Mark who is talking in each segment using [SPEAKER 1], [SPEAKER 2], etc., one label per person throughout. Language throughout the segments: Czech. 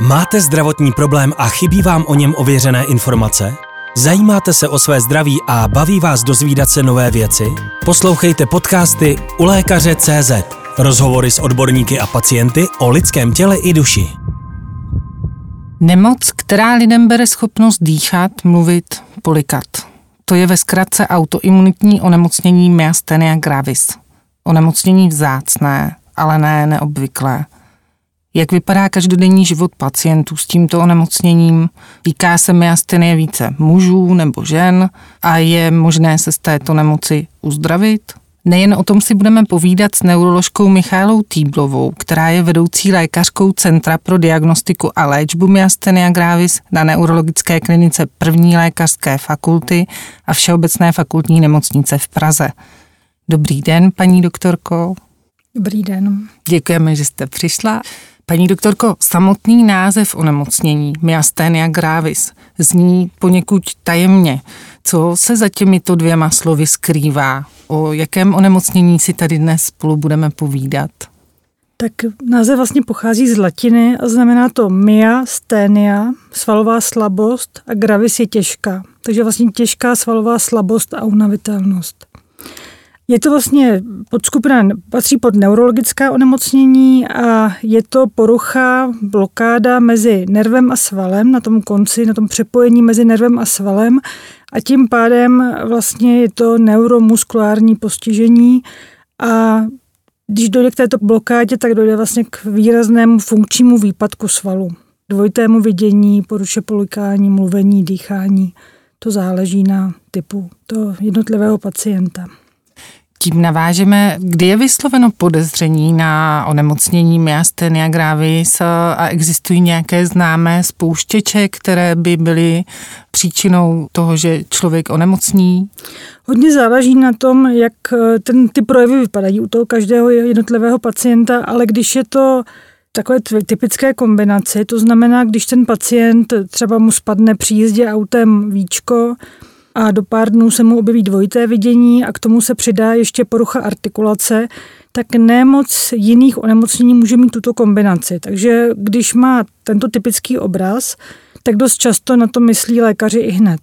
[SPEAKER 1] Máte zdravotní problém a chybí vám o něm ověřené informace? Zajímáte se o své zdraví a baví vás dozvídat se nové věci? Poslouchejte podcasty u lékaře CZ. Rozhovory s odborníky a pacienty o lidském těle i duši.
[SPEAKER 2] Nemoc, která lidem bere schopnost dýchat, mluvit, polikat. To je ve zkratce autoimunitní onemocnění myasthenia gravis. Onemocnění vzácné, ale ne neobvyklé. Jak vypadá každodenní život pacientů s tímto onemocněním? Týká se myastenie více mužů nebo žen a je možné se z této nemoci uzdravit? Nejen o tom si budeme povídat s neuroložkou Michálou Týblovou, která je vedoucí lékařkou Centra pro diagnostiku a léčbu myastenia gravis na neurologické klinice první lékařské fakulty a Všeobecné fakultní nemocnice v Praze. Dobrý den, paní doktorko.
[SPEAKER 3] Dobrý den.
[SPEAKER 2] Děkujeme, že jste přišla. Paní doktorko, samotný název onemocnění myastenia gravis zní poněkud tajemně. Co se za těmito dvěma slovy skrývá? O jakém onemocnění si tady dnes spolu budeme povídat?
[SPEAKER 3] Tak název vlastně pochází z latiny a znamená to mia, svalová slabost a gravis je těžká. Takže vlastně těžká svalová slabost a unavitelnost. Je to vlastně podskupina, patří pod neurologická onemocnění a je to porucha, blokáda mezi nervem a svalem, na tom konci, na tom přepojení mezi nervem a svalem a tím pádem vlastně je to neuromuskulární postižení a když dojde k této blokádě, tak dojde vlastně k výraznému funkčnímu výpadku svalu. Dvojitému vidění, poruše polikání, mluvení, dýchání. To záleží na typu toho jednotlivého pacienta.
[SPEAKER 2] Tím navážeme, kdy je vysloveno podezření na onemocnění myastenia gravis a existují nějaké známé spouštěče, které by byly příčinou toho, že člověk onemocní?
[SPEAKER 3] Hodně záleží na tom, jak ten, ty projevy vypadají u toho každého jednotlivého pacienta, ale když je to takové typické kombinace, to znamená, když ten pacient třeba mu spadne při jízdě autem víčko, a do pár dnů se mu objeví dvojité vidění a k tomu se přidá ještě porucha artikulace, tak nemoc jiných onemocnění může mít tuto kombinaci. Takže když má tento typický obraz, tak dost často na to myslí lékaři i hned.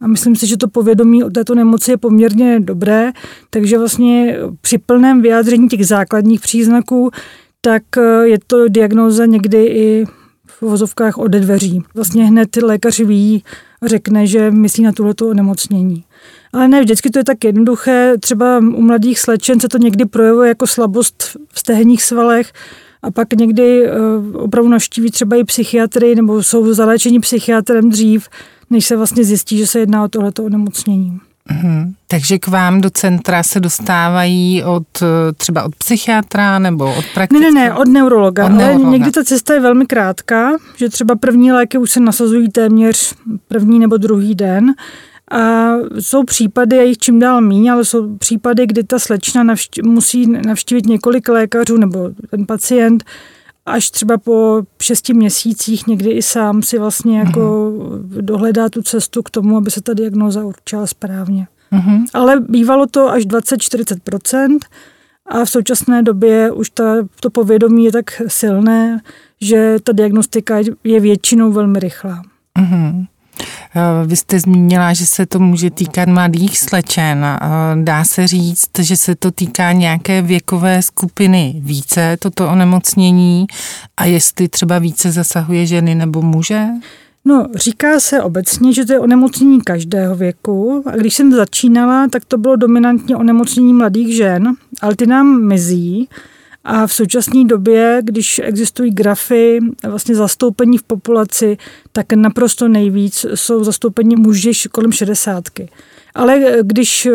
[SPEAKER 3] A myslím si, že to povědomí o této nemoci je poměrně dobré, takže vlastně při plném vyjádření těch základních příznaků, tak je to diagnóza někdy i v vozovkách ode dveří. Vlastně hned lékař ví, řekne, že myslí na tuhleto onemocnění. Ale ne vždycky to je tak jednoduché. Třeba u mladých slečen se to někdy projevuje jako slabost v stehenních svalech a pak někdy eh, opravdu navštíví třeba i psychiatry nebo jsou zaléčení psychiatrem dřív, než se vlastně zjistí, že se jedná o tohleto onemocnění.
[SPEAKER 2] Mm-hmm. Takže k vám do centra se dostávají od eh, třeba od psychiatra nebo od praktického?
[SPEAKER 3] Ne, ne, ne, od neurologa. Od ale neurologa. někdy ta cesta je velmi krátká, že třeba první léky už se nasazují téměř první nebo druhý den. A jsou případy, je jich čím dál míň, ale jsou případy, kdy ta slečna navští, musí navštívit několik lékařů nebo ten pacient až třeba po šesti měsících někdy i sám si vlastně jako uh-huh. dohledá tu cestu k tomu, aby se ta diagnoza určila správně. Uh-huh. Ale bývalo to až 20-40% a v současné době už ta, to povědomí je tak silné, že ta diagnostika je většinou velmi rychlá. Uh-huh.
[SPEAKER 2] Eh, vy jste zmínila, že se to může týkat mladých slečen. Eh, dá se říct, že se to týká nějaké věkové skupiny více, toto onemocnění, a jestli třeba více zasahuje ženy nebo muže?
[SPEAKER 3] No, říká se obecně, že to je onemocnění každého věku. A když jsem začínala, tak to bylo dominantně onemocnění mladých žen, ale ty nám mizí. A v současné době, když existují grafy vlastně zastoupení v populaci, tak naprosto nejvíc jsou zastoupení muži kolem šedesátky. Ale když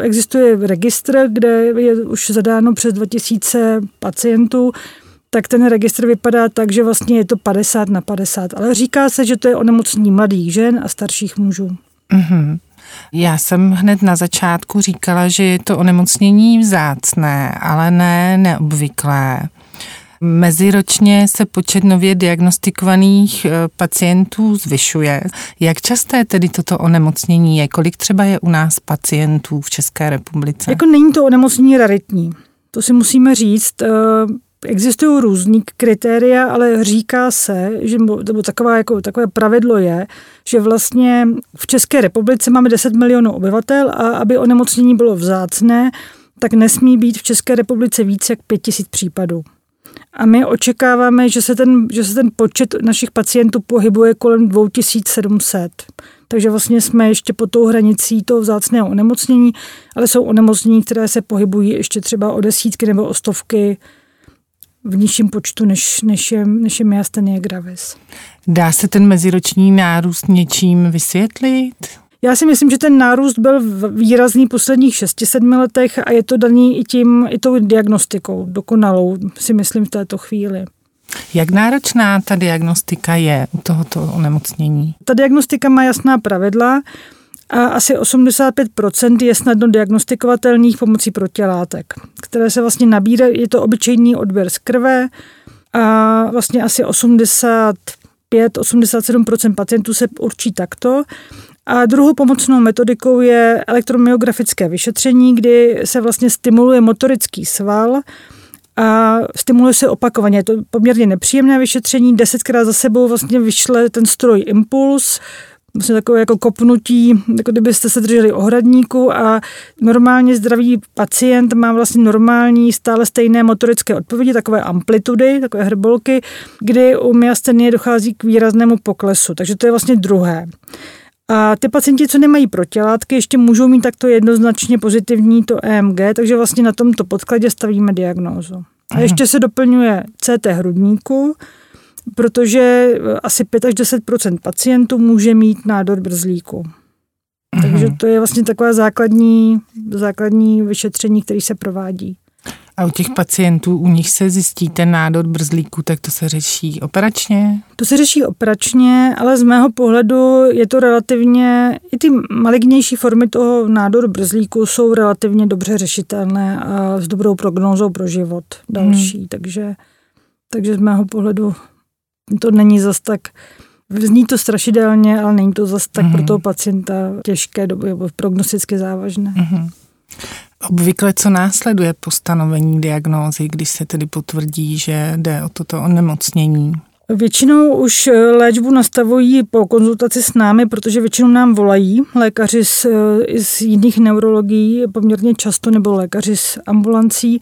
[SPEAKER 3] existuje registr, kde je už zadáno přes 2000 pacientů, tak ten registr vypadá tak, že vlastně je to 50 na 50. Ale říká se, že to je onemocnění mladých žen a starších mužů. Mm-hmm.
[SPEAKER 2] Já jsem hned na začátku říkala, že je to onemocnění vzácné, ale ne neobvyklé. Meziročně se počet nově diagnostikovaných eh, pacientů zvyšuje. Jak časté tedy toto onemocnění je? Kolik třeba je u nás pacientů v České republice?
[SPEAKER 3] Jako není to onemocnění raritní. To si musíme říct. Existují různý kritéria, ale říká se, že nebo taková, jako, takové pravidlo je, že vlastně v České republice máme 10 milionů obyvatel a aby onemocnění bylo vzácné, tak nesmí být v České republice více jak 5000 případů. A my očekáváme, že se, ten, že se ten počet našich pacientů pohybuje kolem 2700. Takže vlastně jsme ještě pod tou hranicí toho vzácného onemocnění, ale jsou onemocnění, které se pohybují ještě třeba o desítky nebo o stovky v nižším počtu, než, než je, než je myastenie gravis.
[SPEAKER 2] Dá se ten meziroční nárůst něčím vysvětlit?
[SPEAKER 3] Já si myslím, že ten nárůst byl výrazný v posledních 6-7 letech a je to daný i tím, i tou diagnostikou, dokonalou, si myslím v této chvíli.
[SPEAKER 2] Jak náročná ta diagnostika je u tohoto onemocnění?
[SPEAKER 3] Ta diagnostika má jasná pravidla a asi 85% je snadno diagnostikovatelných pomocí protilátek, které se vlastně nabírají, je to obyčejný odběr z krve a vlastně asi 85-87% pacientů se určí takto. A druhou pomocnou metodikou je elektromyografické vyšetření, kdy se vlastně stimuluje motorický sval, a stimuluje se opakovaně. Je to poměrně nepříjemné vyšetření, desetkrát za sebou vlastně vyšle ten stroj impuls, vlastně takové jako kopnutí, jako kdybyste se drželi ohradníku a normálně zdravý pacient má vlastně normální stále stejné motorické odpovědi, takové amplitudy, takové hrbolky, kdy u myastenie dochází k výraznému poklesu. Takže to je vlastně druhé. A ty pacienti, co nemají protilátky, ještě můžou mít takto jednoznačně pozitivní to EMG, takže vlastně na tomto podkladě stavíme diagnózu. A ještě se doplňuje CT hrudníku, protože asi 5 až 10 pacientů může mít nádor brzlíku. Takže to je vlastně takové základní, základní vyšetření, které se provádí.
[SPEAKER 2] A u těch pacientů, u nich se zjistí ten nádor brzlíku, tak to se řeší operačně?
[SPEAKER 3] To se řeší operačně, ale z mého pohledu je to relativně, i ty malignější formy toho nádoru brzlíku jsou relativně dobře řešitelné a s dobrou prognózou pro život další. Hmm. Takže, takže z mého pohledu to není zas tak Zní to strašidelně, ale není to zas tak mm pro toho pacienta těžké, nebo prognosticky závažné. mm
[SPEAKER 2] Obvykle co následuje po stanovení diagnózy, když se tedy potvrdí, že jde o toto onemocnění?
[SPEAKER 3] Většinou už eh, léčbu nastavují po konzultaci s námi, protože většinou nám volají lékaři z, eh, z jiných neurologií poměrně často nebo lékaři z ambulancí,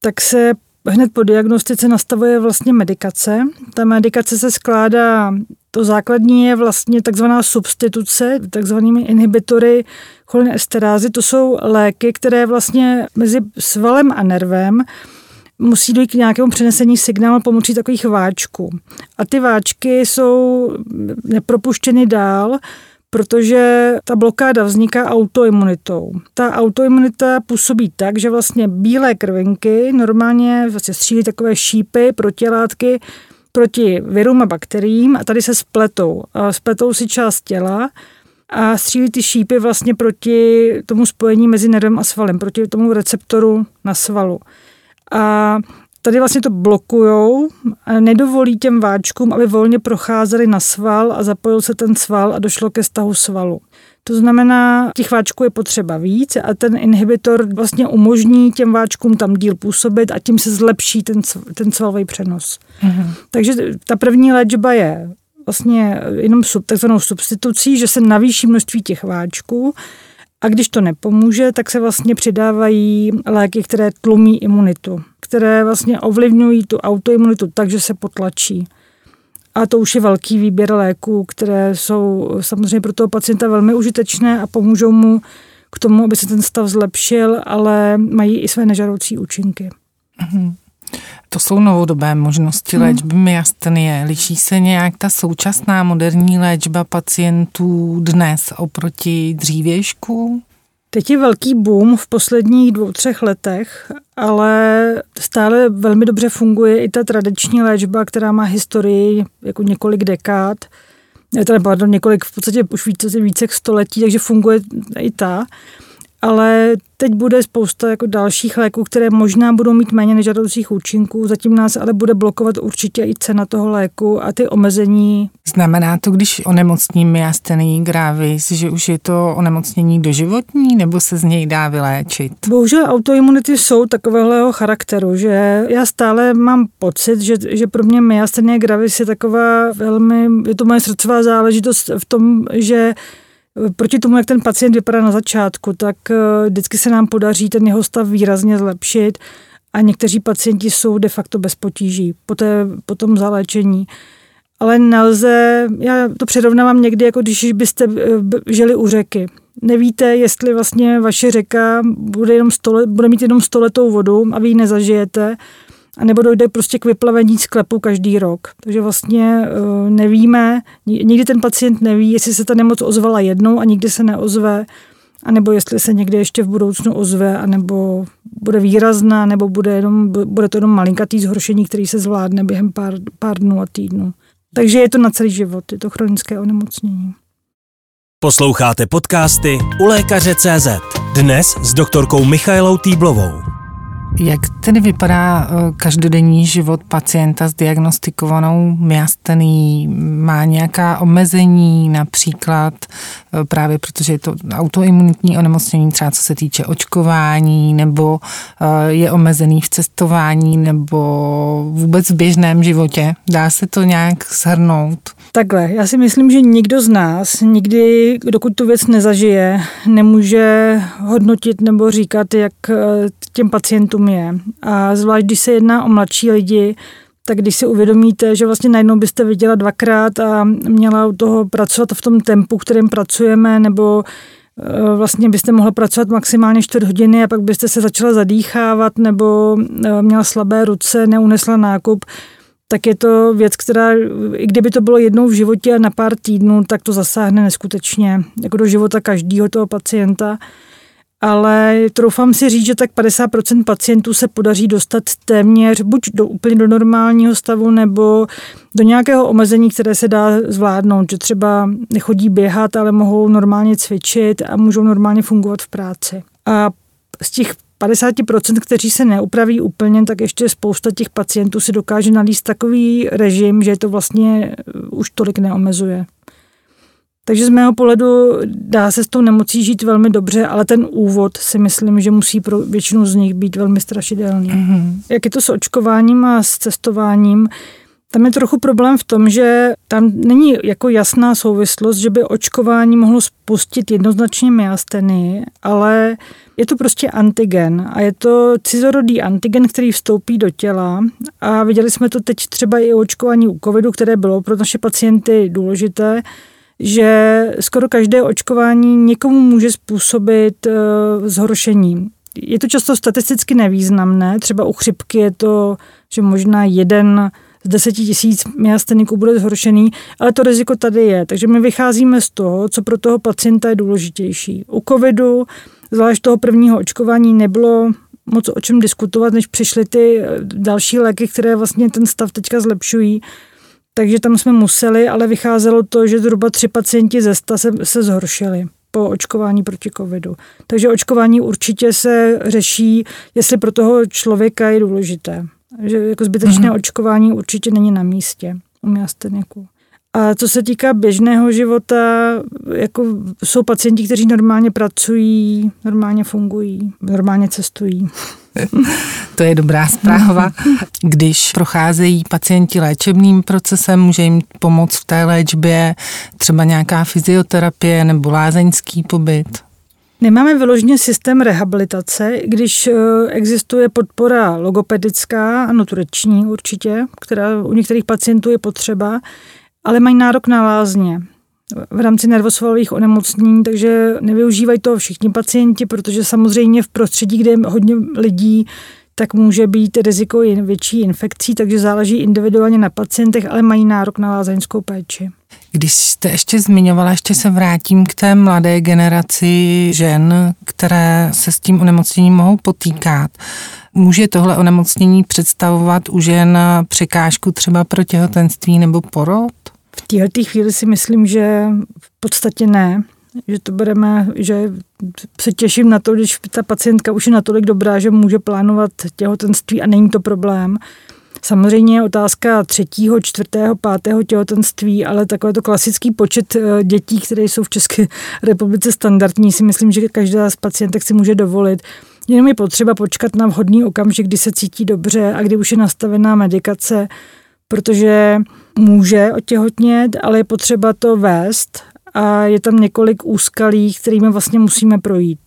[SPEAKER 3] tak se hned po diagnostice nastavuje vlastně medikace. Ta medikace se skládá, to základní je vlastně takzvaná substituce, takzvanými inhibitory cholinesterázy. To jsou léky, které vlastně mezi svalem a nervem musí dojít k nějakému přenesení signálu pomocí takových váčků. A ty váčky jsou nepropuštěny dál, protože ta blokáda vzniká autoimunitou. Ta autoimunita působí tak, že vlastně bílé krvinky normálně vlastně střílí takové šípy, protilátky proti virům a bakteriím a tady se spletou. Spletou si část těla a střílí ty šípy vlastně proti tomu spojení mezi nervem a svalem, proti tomu receptoru na svalu. A tady vlastně to blokujou, nedovolí těm váčkům, aby volně procházeli na sval a zapojil se ten sval a došlo ke stahu svalu. To znamená, těch váčků je potřeba víc a ten inhibitor vlastně umožní těm váčkům tam díl působit a tím se zlepší ten, ten svalový přenos. Mm-hmm. Takže ta první léčba je vlastně jenom sub, takzvanou substitucí, že se navýší množství těch váčků a když to nepomůže, tak se vlastně přidávají léky, které tlumí imunitu, které vlastně ovlivňují tu autoimunitu tak, že se potlačí. A to už je velký výběr léků, které jsou samozřejmě pro toho pacienta velmi užitečné a pomůžou mu k tomu, aby se ten stav zlepšil, ale mají i své nežadoucí účinky. Mm-hmm.
[SPEAKER 2] To jsou novodobé možnosti hmm. léčby myastenie. Liší se nějak ta současná moderní léčba pacientů dnes oproti dřívějšku?
[SPEAKER 3] Teď je velký boom v posledních dvou, třech letech, ale stále velmi dobře funguje i ta tradiční léčba, která má historii jako několik dekád, teda pardon, několik, v podstatě už více, více století, takže funguje i ta. Ale teď bude spousta jako dalších léků, které možná budou mít méně nežadoucích účinků, zatím nás ale bude blokovat určitě i cena toho léku a ty omezení.
[SPEAKER 2] Znamená to, když onemocní myastení gravis, že už je to onemocnění doživotní, nebo se z něj dá vyléčit?
[SPEAKER 3] Bohužel autoimunity jsou takového charakteru, že já stále mám pocit, že, že pro mě myastenie gravis je taková velmi, je to moje srdcová záležitost v tom, že Proti tomu, jak ten pacient vypadá na začátku, tak eh, vždycky se nám podaří ten jeho stav výrazně zlepšit a někteří pacienti jsou de facto bez potíží po, té, po tom zaléčení. Ale nelze, já to přirovnávám někdy, jako když byste eh, žili u řeky. Nevíte, jestli vlastně vaše řeka bude, jenom stole, bude mít jenom stoletou vodu a vy ji nezažijete, a nebo dojde prostě k vyplavení sklepu každý rok. Takže vlastně uh, nevíme, nikdy ten pacient neví, jestli se ta nemoc ozvala jednou a nikdy se neozve, anebo jestli se někdy ještě v budoucnu ozve, anebo bude výrazná, nebo bude, jenom, bude to jenom malinkatý zhoršení, který se zvládne během pár, pár dnů a týdnů. Takže je to na celý život, je to chronické onemocnění.
[SPEAKER 1] Posloucháte podcasty u lékaře CZ. Dnes s doktorkou Michailou Týblovou.
[SPEAKER 2] Jak tedy vypadá eh, každodenní život pacienta s diagnostikovanou myastení? Má nějaká omezení, například eh, právě protože je to autoimunitní onemocnění, třeba co se týče očkování, nebo eh, je omezený v cestování, nebo vůbec v běžném životě? Dá se to nějak shrnout?
[SPEAKER 3] Takhle, já si myslím, že nikdo z nás nikdy, dokud tu věc nezažije, nemůže hodnotit nebo říkat, jak těm pacientům je. A zvlášť, když se jedná o mladší lidi, tak když si uvědomíte, že vlastně najednou byste viděla dvakrát a měla u toho pracovat v tom tempu, kterým pracujeme, nebo e, vlastně byste mohla pracovat maximálně čtvrt hodiny a pak byste se začala zadýchávat nebo e, měla slabé ruce, neunesla nákup, tak je to věc, která, i kdyby to bylo jednou v životě a na pár týdnů, tak to zasáhne neskutečně jako do života každého toho pacienta ale troufám si říct, že tak 50% pacientů se podaří dostat téměř buď do úplně do normálního stavu, nebo do nějakého omezení, které se dá zvládnout, že třeba nechodí běhat, ale mohou normálně cvičit a můžou normálně fungovat v práci. A z těch 50%, kteří se neupraví úplně, tak ještě spousta těch pacientů si dokáže nalíst takový režim, že to vlastně už tolik neomezuje. Takže z mého pohledu dá se s tou nemocí žít velmi dobře, ale ten úvod si myslím, že musí pro většinu z nich být velmi strašidelný. Mm-hmm. Jak je to s očkováním a s cestováním? Tam je trochu problém v tom, že tam není jako jasná souvislost, že by očkování mohlo spustit jednoznačně myasteny, ale je to prostě antigen a je to cizorodý antigen, který vstoupí do těla a viděli jsme to teď třeba i očkování u covidu, které bylo pro naše pacienty důležité, že skoro každé očkování někomu může způsobit uh, zhoršení. Je to často statisticky nevýznamné, třeba u chřipky je to, že možná jeden z deseti tisíc myasteniků bude zhoršený, ale to riziko tady je. Takže my vycházíme z toho, co pro toho pacienta je důležitější. U covidu, zvlášť toho prvního očkování, nebylo moc o čem diskutovat, než přišly ty eh, další léky, které vlastně ten stav teďka zlepšují takže tam jsme museli, ale vycházelo to, že zhruba tři pacienti ze sta se, se zhoršili po očkování proti covidu. Takže očkování určitě se řeší, jestli pro toho člověka je důležité. Že jako zbytečné mm-hmm. očkování určitě není na místě u miasteniku. A co se týká běžného života, jako jsou pacienti, kteří normálně pracují, normálně fungují, normálně cestují.
[SPEAKER 2] To je dobrá zpráva. Když procházejí pacienti léčebným procesem, může jim pomoct v té léčbě třeba nějaká fyzioterapie nebo lázeňský pobyt?
[SPEAKER 3] Nemáme vyloženě systém rehabilitace, když eh, existuje podpora logopedická a nutriční určitě, která u některých pacientů je potřeba, ale mají nárok na lázně v rámci nervosvalových onemocnění, takže nevyužívají to všichni pacienti, protože samozřejmě v prostředí, kde je hodně lidí, tak může být riziko větší infekcí, takže záleží individuálně na pacientech, ale mají nárok na lázeňskou péči.
[SPEAKER 2] Když jste ještě zmiňovala, ještě se vrátím k té mladé generaci žen, které se s tím onemocněním mohou potýkat. Může tohle onemocnění představovat u žen překážku třeba pro těhotenství nebo porod?
[SPEAKER 3] V této chvíli si myslím, že v podstatě ne. že to bereme, že se těším na to, když ta pacientka už je natolik dobrá, že může plánovat těhotenství a není to problém. Samozřejmě je otázka třetího, čtvrtého, pátého těhotenství, ale takový to klasický počet eh, dětí, které jsou v České republice standardní, si myslím, že každá z pacientek si může dovolit. Jenom je potřeba počkat na vhodný okamžik, kdy se cítí dobře a kdy už je nastavená medikace, protože může otěhotnět, ale je potřeba to vést a je tam několik úskalí, kterými vlastně musíme projít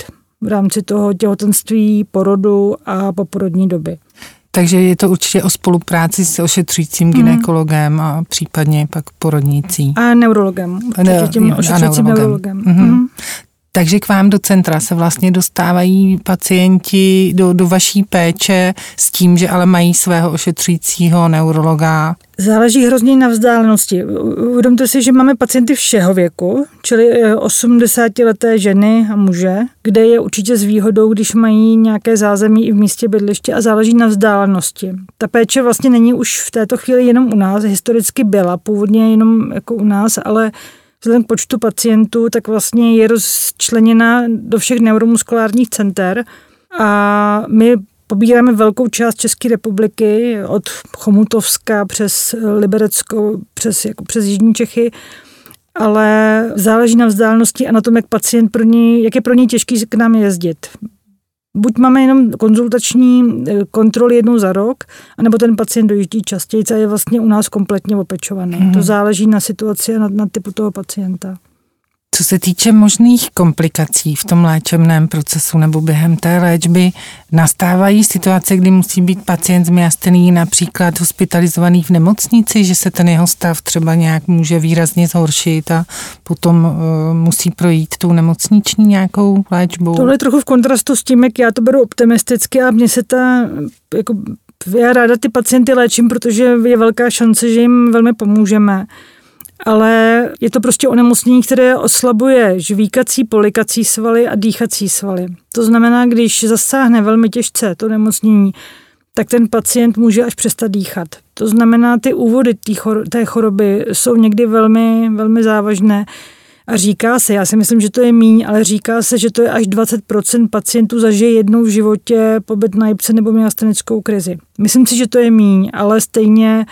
[SPEAKER 3] v rámci toho těhotenství, porodu a poporodní doby.
[SPEAKER 2] Takže je to určitě o spolupráci s ošetřujícím hmm. ginekologem a případně pak porodnící.
[SPEAKER 3] A neurologem. Ne, tím ošetřujícím neurologem. neurologem. Mm-hmm.
[SPEAKER 2] Takže k vám do centra se vlastně dostávají pacienti do, do vaší péče s tím, že ale mají svého ošetřujícího neurologa.
[SPEAKER 3] Záleží hrozně na vzdálenosti. Uvědomte si, že máme pacienty všeho věku, čili 80-leté eh, ženy a muže, kde je určitě s výhodou, když mají nějaké zázemí i v místě bydliště a záleží na vzdálenosti. Ta péče vlastně není už v této chvíli jenom u nás, historicky byla původně jenom jako u nás, ale vzhledem k počtu pacientů, tak vlastně je rozčleněna do všech neuromuskulárních center a my pobíráme velkou část České republiky od Chomutovska přes Liberecko, přes, jako přes Jižní Čechy, ale záleží na vzdálenosti a na tom, jak pacient pro ní, jak je pro něj těžký k nám jezdit buď máme jenom konzultační eh, kontroly jednou za rok, anebo ten pacient dojíždí častěji a je vlastně u nás kompletně opečovaný. Hmm. To záleží na situaci a na, na typu toho pacienta.
[SPEAKER 2] Co se týče možných komplikací v tom léčebném procesu nebo během té léčby, nastávají situace, kdy musí být pacient zmiastený například hospitalizovaný v nemocnici, že se ten jeho stav třeba nějak může výrazně zhoršit a potom uh, musí projít tou nemocniční nějakou léčbou.
[SPEAKER 3] Tohle je trochu v kontrastu s tím, jak já to beru optimisticky a mně se ta jako já ráda ty pacienty léčím, protože je velká šance, že jim velmi pomůžeme ale je to prostě onemocnění, které oslabuje žvíkací, polikací svaly a dýchací svaly. To znamená, když zasáhne velmi těžce to nemocnění, tak ten pacient může až přestat dýchat. To znamená, ty úvody té choroby jsou někdy velmi, velmi závažné. A říká se, já si myslím, že to je míň, ale říká se, že to je až 20% pacientů zažije jednou v životě pobyt na jipce nebo myastenickou krizi. Myslím si, že to je míň, ale stejně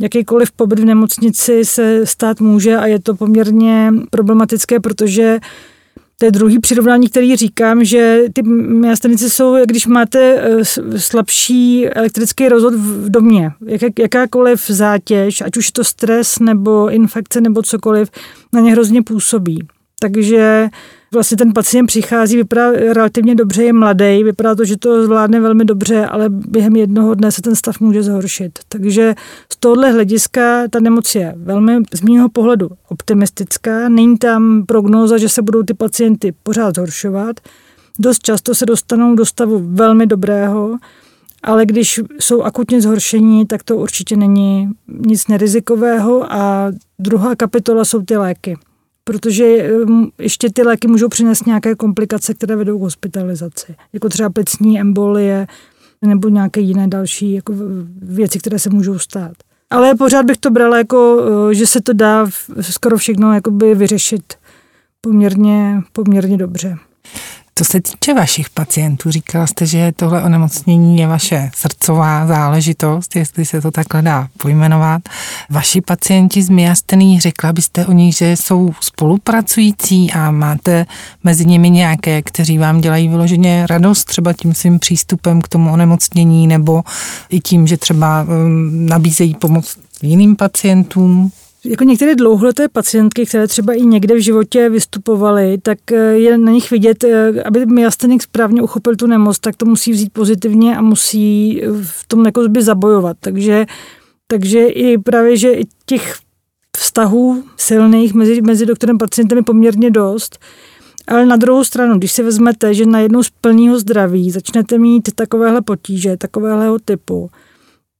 [SPEAKER 3] jakýkoliv pobyt v nemocnici se stát může a je to poměrně problematické, protože to je druhý přirovnání, který říkám, že ty myastenice jsou, když máte eh, slabší elektrický rozhod v domě. Jak, jakákoliv zátěž, ať už je to stres nebo infekce nebo cokoliv, na ně hrozně působí. Takže vlastně ten pacient přichází, vypadá relativně dobře, je mladý, vypadá to, že to zvládne velmi dobře, ale během jednoho dne se ten stav může zhoršit. Takže z tohohle hlediska ta nemoc je velmi z mého pohledu optimistická. Není tam prognóza, že se budou ty pacienty pořád zhoršovat. Dost často se dostanou do stavu velmi dobrého, ale když jsou akutně zhoršení, tak to určitě není nic nerizikového a druhá kapitola jsou ty léky protože um, ještě ty léky můžou přinést nějaké komplikace, které vedou k hospitalizaci, jako třeba plicní embolie nebo nějaké jiné další jako věci, které se můžou stát. Ale pořád bych to brala jako, uh, že se to dá skoro všechno vyřešit poměrně, poměrně dobře.
[SPEAKER 2] Co se týče vašich pacientů, říkala jste, že tohle onemocnění je vaše srdcová záležitost, jestli se to takhle dá pojmenovat. Vaši pacienti z myastení, řekla byste o nich, že jsou spolupracující a máte mezi nimi nějaké, kteří vám dělají vyloženě radost třeba tím svým přístupem k tomu onemocnění nebo i tím, že třeba um, nabízejí pomoc jiným pacientům?
[SPEAKER 3] Jako některé dlouholeté pacientky, které třeba i někde v životě vystupovaly, tak eh, je na nich vidět, eh, aby myastenik správně uchopil tu nemoc, tak to musí vzít pozitivně a musí v tom jako by zabojovat. Takže, takže i právě, že těch vztahů silných mezi, mezi doktorem a pacientem je poměrně dost. Ale na druhou stranu, když si vezmete, že najednou z plného zdraví začnete mít takovéhle potíže, takovéhleho typu,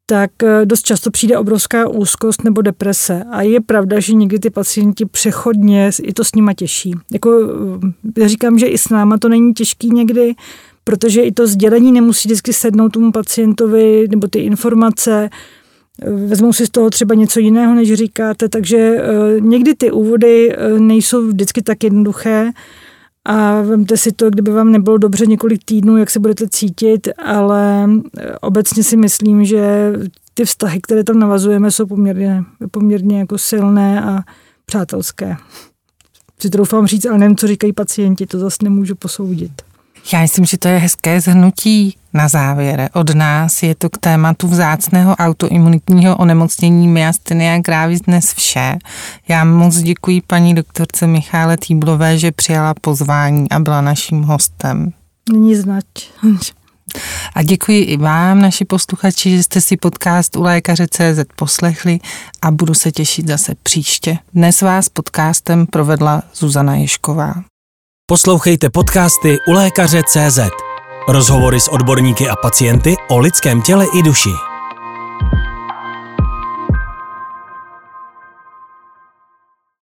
[SPEAKER 3] tak eh, dost často přijde obrovská úzkost nebo deprese. A je pravda, že někdy ty pacienti přechodně i to s nima těší. Jako, eh, já říkám, že i s náma to není těžký někdy, protože i to sdělení nemusí vždycky sednout tomu pacientovi, nebo ty informace. vezmou si z toho třeba něco jiného, než říkáte, takže někdy ty úvody nejsou vždycky tak jednoduché a vemte si to, kdyby vám nebylo dobře několik týdnů, jak se budete cítit, ale obecně si myslím, že ty vztahy, které tam navazujeme, jsou poměrně, poměrně jako silné a přátelské. Si troufám říct, ale nevím, co říkají pacienti, to zase nemůžu posoudit.
[SPEAKER 2] Já myslím, že to je hezké zhrnutí na závěr. Od nás je to k tématu vzácného autoimunitního onemocnění myastenia gravis dnes vše. Já moc děkuji paní doktorce Michále Týblové, že přijala pozvání a byla naším hostem.
[SPEAKER 3] Není znať.
[SPEAKER 2] A děkuji i vám, naši posluchači, že jste si podcast u lékaře CZ poslechli a budu se těšit zase příště. Dnes vás podcastem provedla Zuzana Ješková.
[SPEAKER 1] Poslouchejte podcasty u lékaře CZ. Rozhovory s odborníky a pacienty o lidském těle i duši.